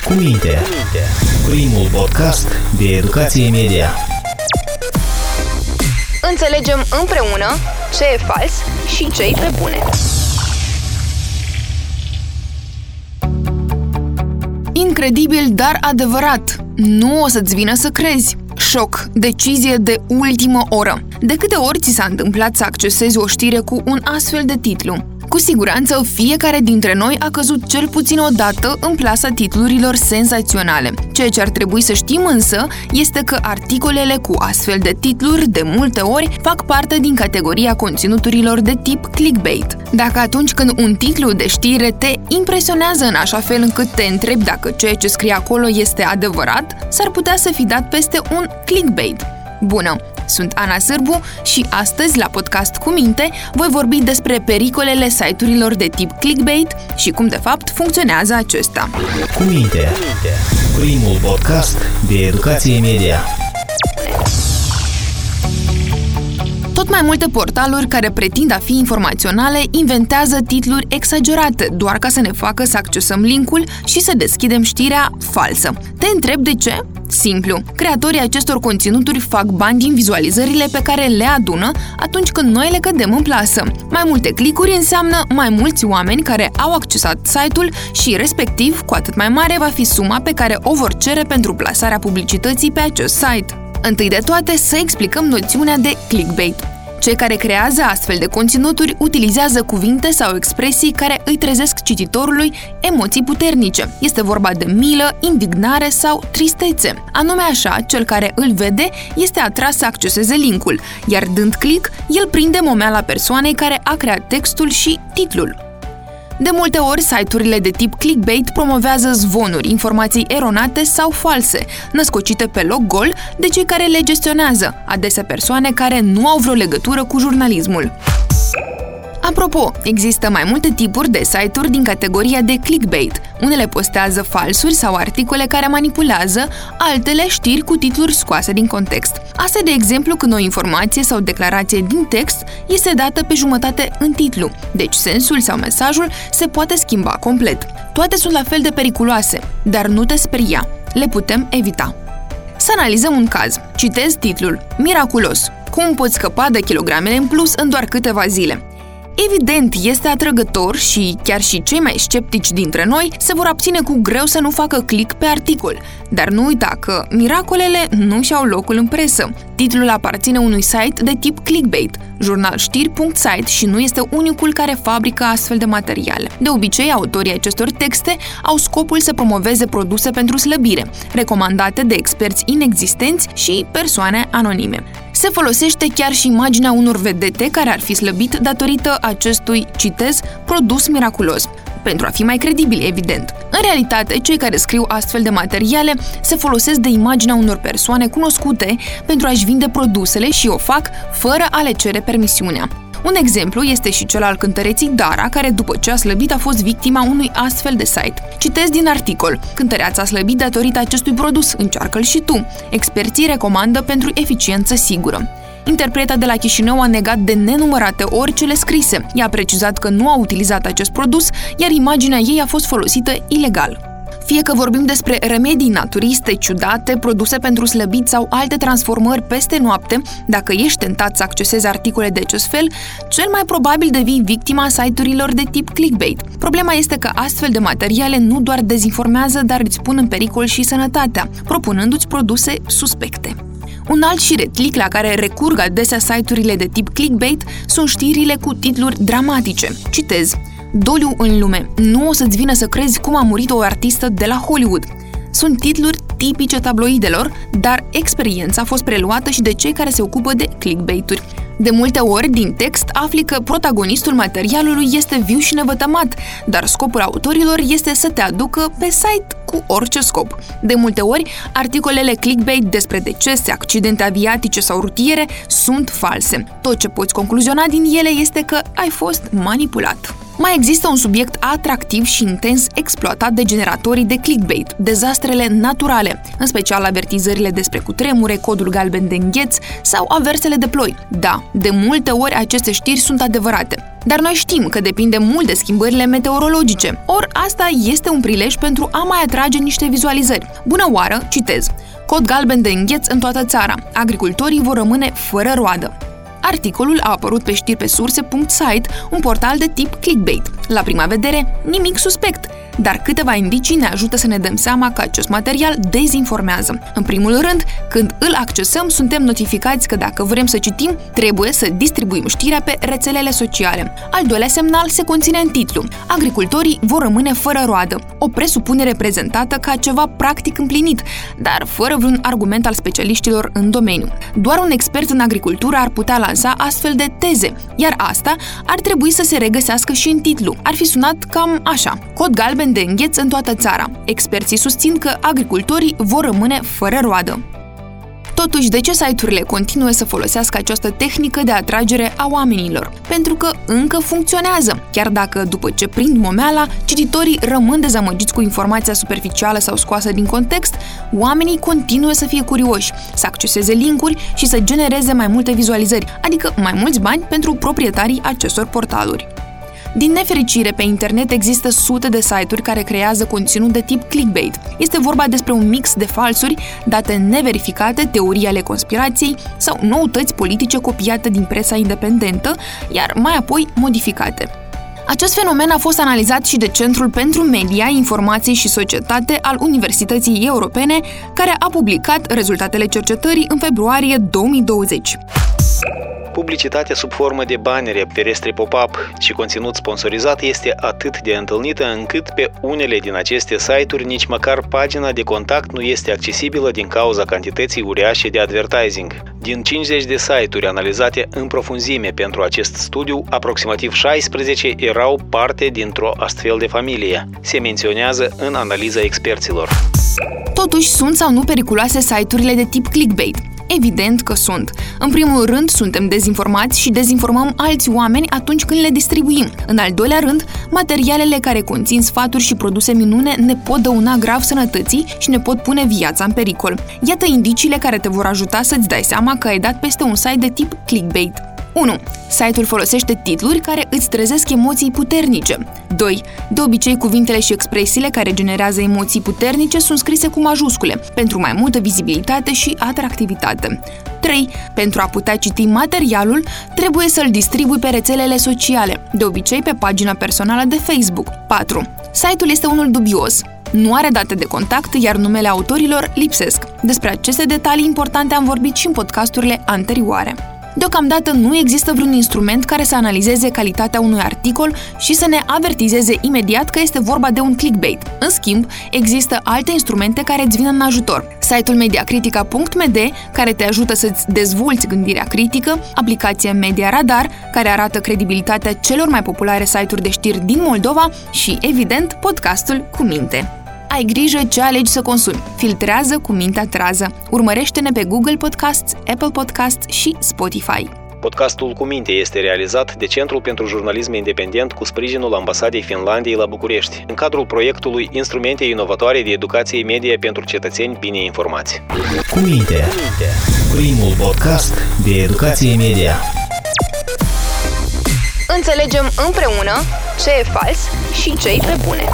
Cu minte. Primul podcast de educație media. Înțelegem împreună ce e fals și ce e pe bune. Incredibil, dar adevărat. Nu o să-ți vină să crezi. Șoc. Decizie de ultimă oră. De câte ori ți s-a întâmplat să accesezi o știre cu un astfel de titlu? Cu siguranță, fiecare dintre noi a căzut cel puțin o dată în plasa titlurilor senzaționale. Ceea ce ar trebui să știm însă este că articolele cu astfel de titluri de multe ori fac parte din categoria conținuturilor de tip clickbait. Dacă atunci când un titlu de știre te impresionează în așa fel încât te întrebi dacă ceea ce scrie acolo este adevărat, s-ar putea să fi dat peste un clickbait. Bună! Sunt Ana Sârbu și astăzi, la podcast cu minte, voi vorbi despre pericolele site-urilor de tip clickbait și cum de fapt funcționează acesta. Cu minte. Primul podcast de educație media. Tot mai multe portaluri care pretind a fi informaționale inventează titluri exagerate, doar ca să ne facă să accesăm linkul și să deschidem știrea falsă. Te întreb de ce? Simplu. Creatorii acestor conținuturi fac bani din vizualizările pe care le adună atunci când noi le cădem în plasă. Mai multe clicuri înseamnă mai mulți oameni care au accesat site-ul și, respectiv, cu atât mai mare va fi suma pe care o vor cere pentru plasarea publicității pe acest site. Întâi de toate, să explicăm noțiunea de clickbait. Cei care creează astfel de conținuturi utilizează cuvinte sau expresii care îi trezesc cititorului emoții puternice. Este vorba de milă, indignare sau tristețe. Anume așa, cel care îl vede este atras să acceseze linkul, iar dând click, el prinde momeala persoanei care a creat textul și titlul. De multe ori, site-urile de tip clickbait promovează zvonuri, informații eronate sau false, născocite pe loc gol de cei care le gestionează, adesea persoane care nu au vreo legătură cu jurnalismul. Apropo, există mai multe tipuri de site-uri din categoria de clickbait. Unele postează falsuri sau articole care manipulează, altele știri cu titluri scoase din context. Asta de exemplu când o informație sau declarație din text este dată pe jumătate în titlu, deci sensul sau mesajul se poate schimba complet. Toate sunt la fel de periculoase, dar nu te speria. Le putem evita. Să analizăm un caz. Citez titlul Miraculos. Cum poți scăpa de kilogramele în plus în doar câteva zile? Evident, este atrăgător și chiar și cei mai sceptici dintre noi se vor abține cu greu să nu facă click pe articol. Dar nu uita că miracolele nu și-au locul în presă. Titlul aparține unui site de tip clickbait, jurnalștiri.site și nu este unicul care fabrică astfel de materiale. De obicei, autorii acestor texte au scopul să promoveze produse pentru slăbire, recomandate de experți inexistenți și persoane anonime se folosește chiar și imaginea unor vedete care ar fi slăbit datorită acestui, citez, produs miraculos pentru a fi mai credibili, evident. În realitate, cei care scriu astfel de materiale se folosesc de imaginea unor persoane cunoscute pentru a-și vinde produsele și o fac fără a le cere permisiunea. Un exemplu este și cel al cântăreții Dara, care după ce a slăbit a fost victima unui astfel de site. Citez din articol. Cântăreața a slăbit datorită acestui produs, încearcă-l și tu. Experții recomandă pentru eficiență sigură. Interpreta de la Chișinău a negat de nenumărate ori cele scrise. Ea a precizat că nu a utilizat acest produs, iar imaginea ei a fost folosită ilegal. Fie că vorbim despre remedii naturiste, ciudate, produse pentru slăbit sau alte transformări peste noapte, dacă ești tentat să accesezi articole de acest fel, cel mai probabil devii victima site-urilor de tip clickbait. Problema este că astfel de materiale nu doar dezinformează, dar îți pun în pericol și sănătatea, propunându-ți produse suspecte. Un alt șiretlic la care recurg adesea site-urile de tip clickbait sunt știrile cu titluri dramatice. Citez Doliu în lume. Nu o să-ți vină să crezi cum a murit o artistă de la Hollywood. Sunt titluri tipice tabloidelor, dar experiența a fost preluată și de cei care se ocupă de clickbait-uri. De multe ori, din text, afli că protagonistul materialului este viu și nevătămat, dar scopul autorilor este să te aducă pe site cu orice scop. De multe ori, articolele clickbait despre decese, accidente aviatice sau rutiere sunt false. Tot ce poți concluziona din ele este că ai fost manipulat. Mai există un subiect atractiv și intens exploatat de generatorii de clickbait, dezastrele naturale, în special avertizările despre cutremure, codul galben de îngheț sau aversele de ploi. Da, de multe ori aceste știri sunt adevărate, dar noi știm că depinde mult de schimbările meteorologice, ori asta este un prilej pentru a mai atrage niște vizualizări. Bună oară, citez. Cod galben de îngheț în toată țara. Agricultorii vor rămâne fără roadă. Articolul a apărut pe știri pe surse.site, un portal de tip clickbait. La prima vedere, nimic suspect, dar câteva indicii ne ajută să ne dăm seama că acest material dezinformează. În primul rând, când îl accesăm, suntem notificați că dacă vrem să citim, trebuie să distribuim știrea pe rețelele sociale. Al doilea semnal se conține în titlu. Agricultorii vor rămâne fără roadă, o presupunere prezentată ca ceva practic împlinit, dar fără vreun argument al specialiștilor în domeniu. Doar un expert în agricultură ar putea lansa astfel de teze, iar asta ar trebui să se regăsească și în titlu. Ar fi sunat cam așa. Cod galben galben de îngheț în toată țara. Experții susțin că agricultorii vor rămâne fără roadă. Totuși, de ce site-urile continuă să folosească această tehnică de atragere a oamenilor? Pentru că încă funcționează, chiar dacă, după ce prind momeala, cititorii rămân dezamăgiți cu informația superficială sau scoasă din context, oamenii continuă să fie curioși, să acceseze linkuri și să genereze mai multe vizualizări, adică mai mulți bani pentru proprietarii acestor portaluri. Din nefericire, pe internet există sute de site-uri care creează conținut de tip clickbait. Este vorba despre un mix de falsuri, date neverificate, teorii ale conspirației sau noutăți politice copiate din presa independentă, iar mai apoi modificate. Acest fenomen a fost analizat și de Centrul pentru Media, Informații și Societate al Universității Europene, care a publicat rezultatele cercetării în februarie 2020. Publicitatea sub formă de banere, ferestre pop-up și conținut sponsorizat este atât de întâlnită încât pe unele din aceste site-uri nici măcar pagina de contact nu este accesibilă din cauza cantității uriașe de advertising. Din 50 de site-uri analizate în profunzime pentru acest studiu, aproximativ 16 erau parte dintr-o astfel de familie. Se menționează în analiza experților. Totuși, sunt sau nu periculoase site-urile de tip clickbait? Evident că sunt. În primul rând, suntem dezinformați și dezinformăm alți oameni atunci când le distribuim. În al doilea rând, materialele care conțin sfaturi și produse minune ne pot dăuna grav sănătății și ne pot pune viața în pericol. Iată indiciile care te vor ajuta să-ți dai seama că ai dat peste un site de tip clickbait. 1. Site-ul folosește titluri care îți trezesc emoții puternice. 2. De obicei, cuvintele și expresiile care generează emoții puternice sunt scrise cu majuscule, pentru mai multă vizibilitate și atractivitate. 3. Pentru a putea citi materialul, trebuie să-l distribui pe rețelele sociale, de obicei pe pagina personală de Facebook. 4. Site-ul este unul dubios, nu are date de contact, iar numele autorilor lipsesc. Despre aceste detalii importante am vorbit și în podcasturile anterioare. Deocamdată nu există vreun instrument care să analizeze calitatea unui articol și să ne avertizeze imediat că este vorba de un clickbait. În schimb, există alte instrumente care îți vin în ajutor. Site-ul mediacritica.md, care te ajută să-ți dezvolți gândirea critică, aplicația Media Radar, care arată credibilitatea celor mai populare site-uri de știri din Moldova și, evident, podcastul cu minte ai grijă ce alegi să consumi. Filtrează cu mintea trează. Urmărește-ne pe Google Podcasts, Apple Podcasts și Spotify. Podcastul Cu Minte este realizat de Centrul pentru Jurnalism Independent cu sprijinul Ambasadei Finlandiei la București, în cadrul proiectului Instrumente inovatoare de educație media pentru cetățeni bine informați. Cu Minte, primul podcast de educație media. Înțelegem împreună ce e fals și ce e pe bune.